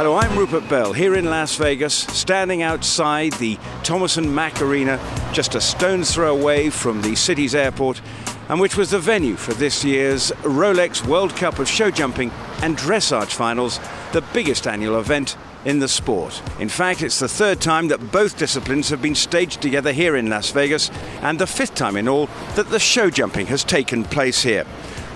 Hello, I'm Rupert Bell here in Las Vegas, standing outside the Thomas and Mack Arena, just a stone's throw away from the city's airport, and which was the venue for this year's Rolex World Cup of Show Jumping and Dressage Finals, the biggest annual event in the sport. In fact, it's the third time that both disciplines have been staged together here in Las Vegas, and the fifth time in all that the show jumping has taken place here.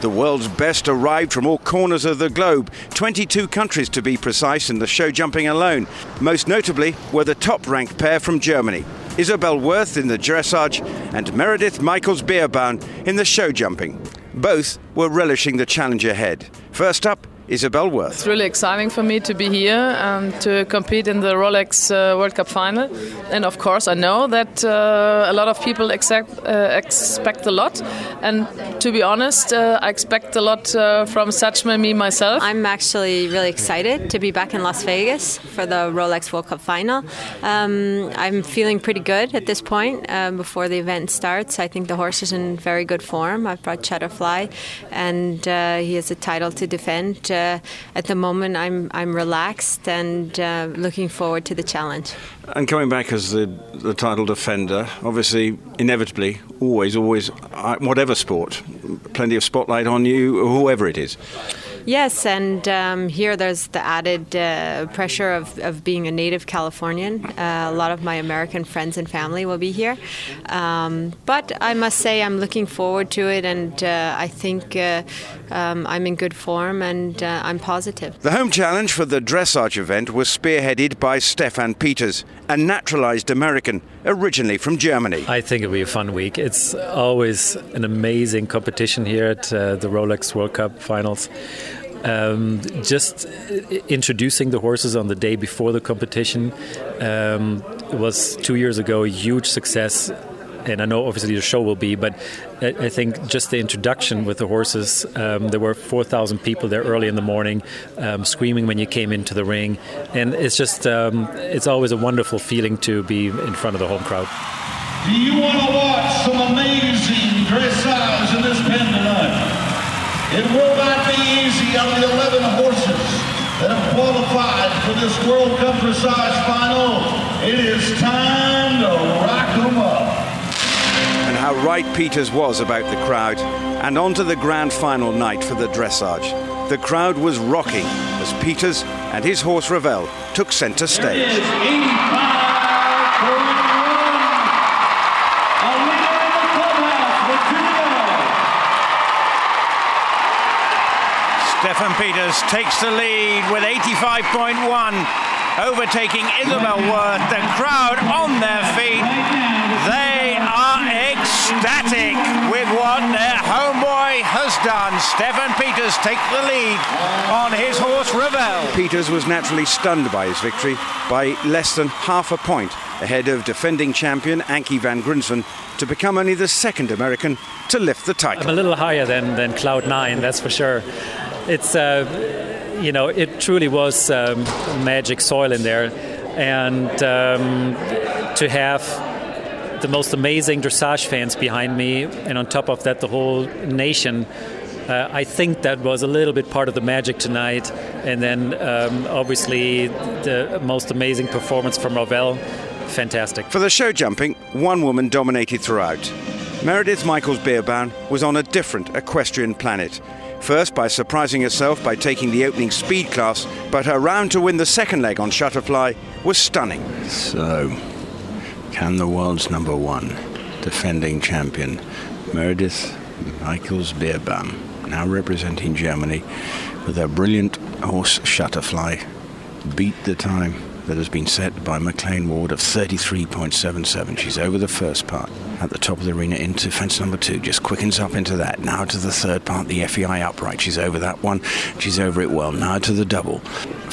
The world's best arrived from all corners of the globe, 22 countries to be precise in the show jumping alone. Most notably were the top ranked pair from Germany. Isabell Werth in the dressage and Meredith Michaels Beerbaum in the show jumping. Both were relishing the challenge ahead. First up, Isabell Werth. It's really exciting for me to be here and to compete in the Rolex uh, World Cup final. And of course, I know that uh, a lot of people expect, uh, expect a lot. And to be honest, uh, I expect a lot uh, from Satchmo and me myself. I'm actually really excited to be back in Las Vegas for the Rolex World Cup final. Um, I'm feeling pretty good at this point um, before the event starts. I think the horse is in very good form. I've brought Shutterfly, and uh, he has a title to defend uh, at the moment, I'm I'm relaxed and uh, looking forward to the challenge. And coming back as the the title defender, obviously, inevitably, always, always, uh, whatever sport, plenty of spotlight on you, whoever it is. Yes, and um, here there's the added uh, pressure of, of being a native Californian. Uh, a lot of my American friends and family will be here. Um, but I must say, I'm looking forward to it, and uh, I think uh, um, I'm in good form and uh, I'm positive. The home challenge for the dressage event was spearheaded by Steffen Peters, a naturalized American originally from Germany. I think it'll be a fun week. It's always an amazing competition here at uh, the Rolex World Cup finals. Um, just introducing the horses on the day before the competition um, was two years ago a huge success and I know obviously the show will be, but I think just the introduction with the horses, um, there were 4,000 people there early in the morning um, screaming when you came into the ring. And it's just, um, it's always a wonderful feeling to be in front of the home crowd. Do you want to watch some amazing dressage in this pen tonight? It will not be easy on the 11 horses that have qualified for this World Cup dressage final. It is time to rock how right Peters was about the crowd, and on to the grand final night for the dressage. The crowd was rocking as Peters and his horse Ravel took centre stage. Steffen Peters takes the lead with 85.1, overtaking Isabell Werth. The crowd on their feet. They are ecstatic with what their homeboy has done. Steffen Peters take the lead on his horse Ravel. Peters was naturally stunned by his victory by less than half a point ahead of defending champion Ankie van Grunsven to become only the second American to lift the title. I'm a little higher than, than Cloud 9, that's for sure it's uh, you know it truly was um, magic soil in there, and um, to have the most amazing dressage fans behind me, and on top of that, the whole nation. Uh, I think that was a little bit part of the magic tonight, and then um, obviously the most amazing performance from Ravel, fantastic. For the show jumping, one woman dominated throughout. Meredith Michaels Beerbaum was on a different equestrian planet. First, by surprising herself by taking the opening speed class, but her round to win the second leg on Shutterfly was stunning. So, can the world's number one defending champion, Meredith Michaels Beerbaum, now representing Germany, with her brilliant horse Shutterfly, beat the time that has been set by McLean Ward of 33.77. She's over the first part at the top of the arena into fence number two, just quickens up into that. Now to the third part, the FEI upright. She's over that one. She's over it well. Now to the double.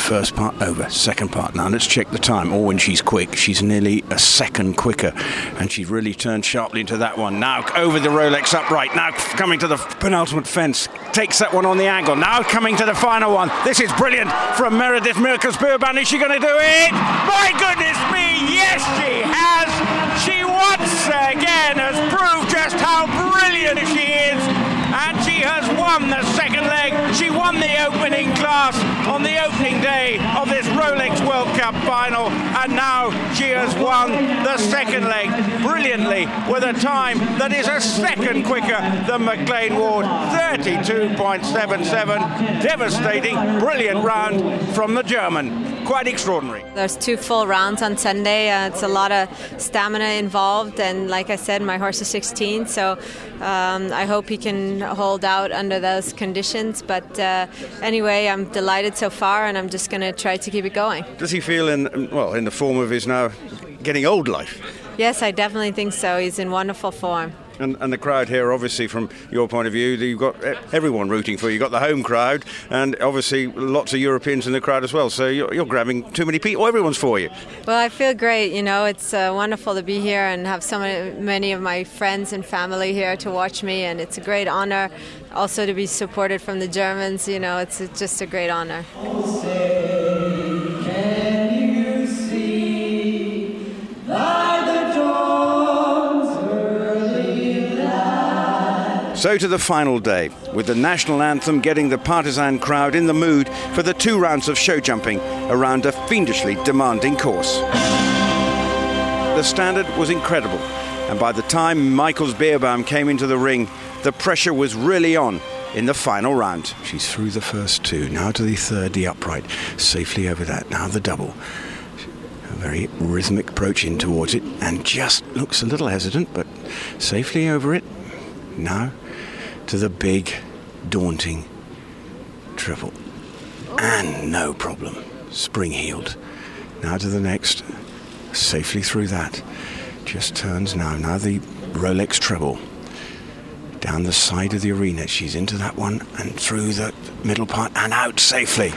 First part over, second part. Now let's check the time. Oh, when she's quick, she's nearly a second quicker. And she's really turned sharply into that one. Now over the Rolex upright. Now coming to the penultimate fence. Takes that one on the angle. Now coming to the final one. This is brilliant from Meredith Michaels Beerbaum. Is she going to do it? My goodness me, yes she has. She once again has proved just how brilliant she is. And she has won the second leg. She won the opening class on the opening day of this Rolex World Cup final, and now she has won the second leg brilliantly with a time that is a second quicker than McLean Ward, 32.77. Devastating, brilliant round from the German. Quite extraordinary. There's two full rounds on Sunday. Uh, it's a lot of stamina involved, and like I said, my horse is 16, so um, I hope he can hold out under those conditions. But uh, anyway, I'm delighted so far, and I'm just going to try to keep it going. Does he feel in well in the form of his now getting old life? Yes, I definitely think so. He's in wonderful form. And, and, the crowd here, obviously, from your point of view, you've got everyone rooting for you. You've got the home crowd, and obviously lots of Europeans in the crowd as well. So you're, you're grabbing too many people. Everyone's for you. Well, I feel great. You know, it's uh, wonderful to be here and have so many of my friends and family here to watch me, and it's a great honor also to be supported from the Germans. You know, it's just a great honor. So to the final day, with the national anthem getting the partisan crowd in the mood for the two rounds of show jumping around a fiendishly demanding course. The standard was incredible, and by the time Michaels Beerbaum came into the ring, the pressure was really on in the final round. She's through the first two, now to the third, the upright, safely over that, now the double. A very rhythmic approach in towards it, and just looks a little hesitant, but safely over it. Now to the big, daunting triple. And no problem. Spring heeled. Now to the next. Safely through that. Just turns now. Now the Rolex treble. Down the side of the arena. She's into that one and through the middle part and out safely.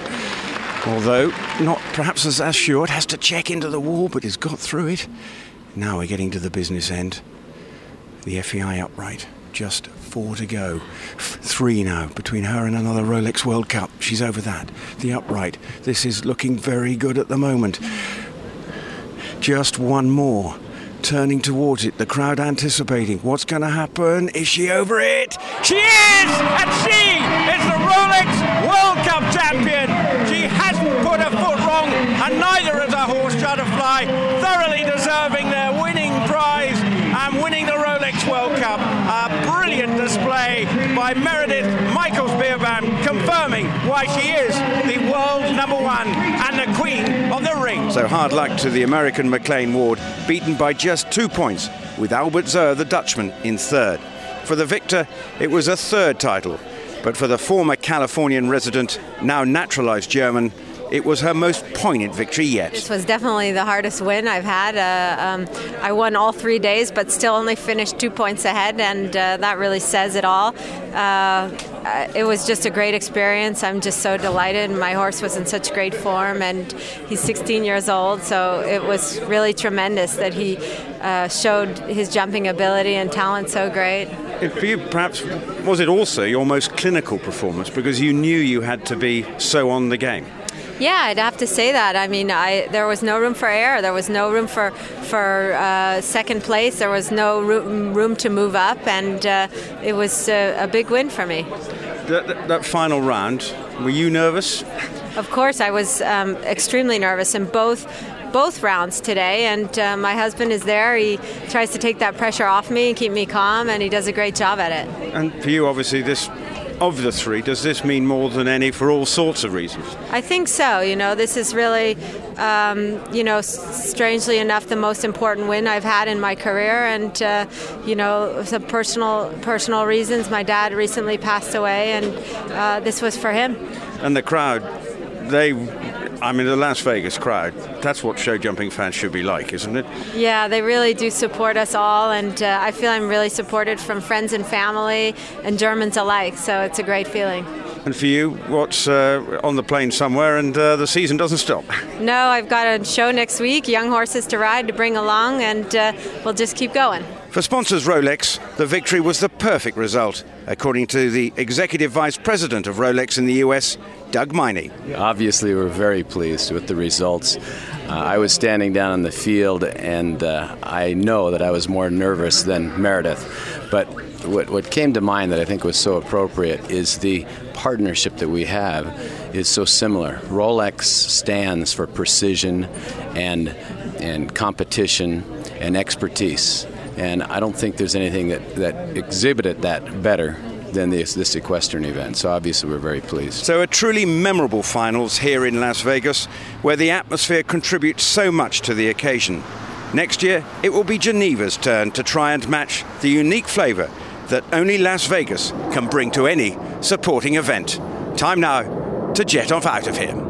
Although not perhaps as assured, has to check into the wall, but has got through it. Now we're getting to the business end. The FEI upright just four to go. Three now between her and another Rolex World Cup. She's over that. The upright. This is looking very good at the moment. Just one more. Turning towards it, the crowd anticipating. What's going to happen? Is she over it? She is! And she is the Rolex World Cup champion! She hasn't put a foot wrong, and display by Meredith Michaels Beerbaum, confirming why she is the world's number one and the queen of the ring. So hard luck to the American McLean Ward, beaten by just two points, with Albert Zoer, the Dutchman, in third. For the victor, it was a third title, but for the former Californian resident, now naturalized German, it was her most poignant victory yet. This was definitely the hardest win I've had. Uh, um, I won all three days, but still only finished two points ahead, and uh, that really says it all. Uh, it was just a great experience. I'm just so delighted. My horse was in such great form, and he's 16 years old, so it was really tremendous that he uh, showed his jumping ability and talent so great. For you, perhaps, was it also your most clinical performance because you knew you had to be so on the game? Yeah, I'd have to say that. I mean, I, there was no room for error. There was no room for for uh, second place. There was no room, room to move up, and uh, it was a, a, big win for me. That, that, final round, were you nervous? Of course, I was um, extremely nervous in both both rounds today, and uh, my husband is there. He tries to take that pressure off me and keep me calm, and he does a great job at it. And for you, obviously, this of the three, does this mean more than any for all sorts of reasons? I think so. You know, this is really, um, you know, strangely enough, the most important win I've had in my career, and uh, you know, some personal personal reasons. My dad recently passed away, and uh, this was for him. And the crowd, they I mean, the Las Vegas crowd, that's what show jumping fans should be like, isn't it? Yeah, they really do support us all, and uh, I feel I'm really supported from friends and family and Germans alike, so it's a great feeling. And for you, what's uh, on the plane somewhere and uh, the season doesn't stop? No, I've got a show next week, Young Horses to Ride, to bring along, and uh, we'll just keep going. For sponsors Rolex, the victory was the perfect result, according to the Executive Vice President of Rolex in the US, Doug Miney. Obviously, we're very pleased with the results. Uh, I was standing down on the field, and uh, I know that I was more nervous than Meredith. But what, what came to mind that I think was so appropriate is the partnership that we have is so similar. Rolex stands for precision and and competition and expertise. And I don't think there's anything that, that exhibited that better than this, this equestrian event. So obviously we're very pleased. So a truly memorable finals here in Las Vegas, where the atmosphere contributes so much to the occasion. Next year, it will be Geneva's turn to try and match the unique flavour that only Las Vegas can bring to any supporting event. Time now to jet off out of here.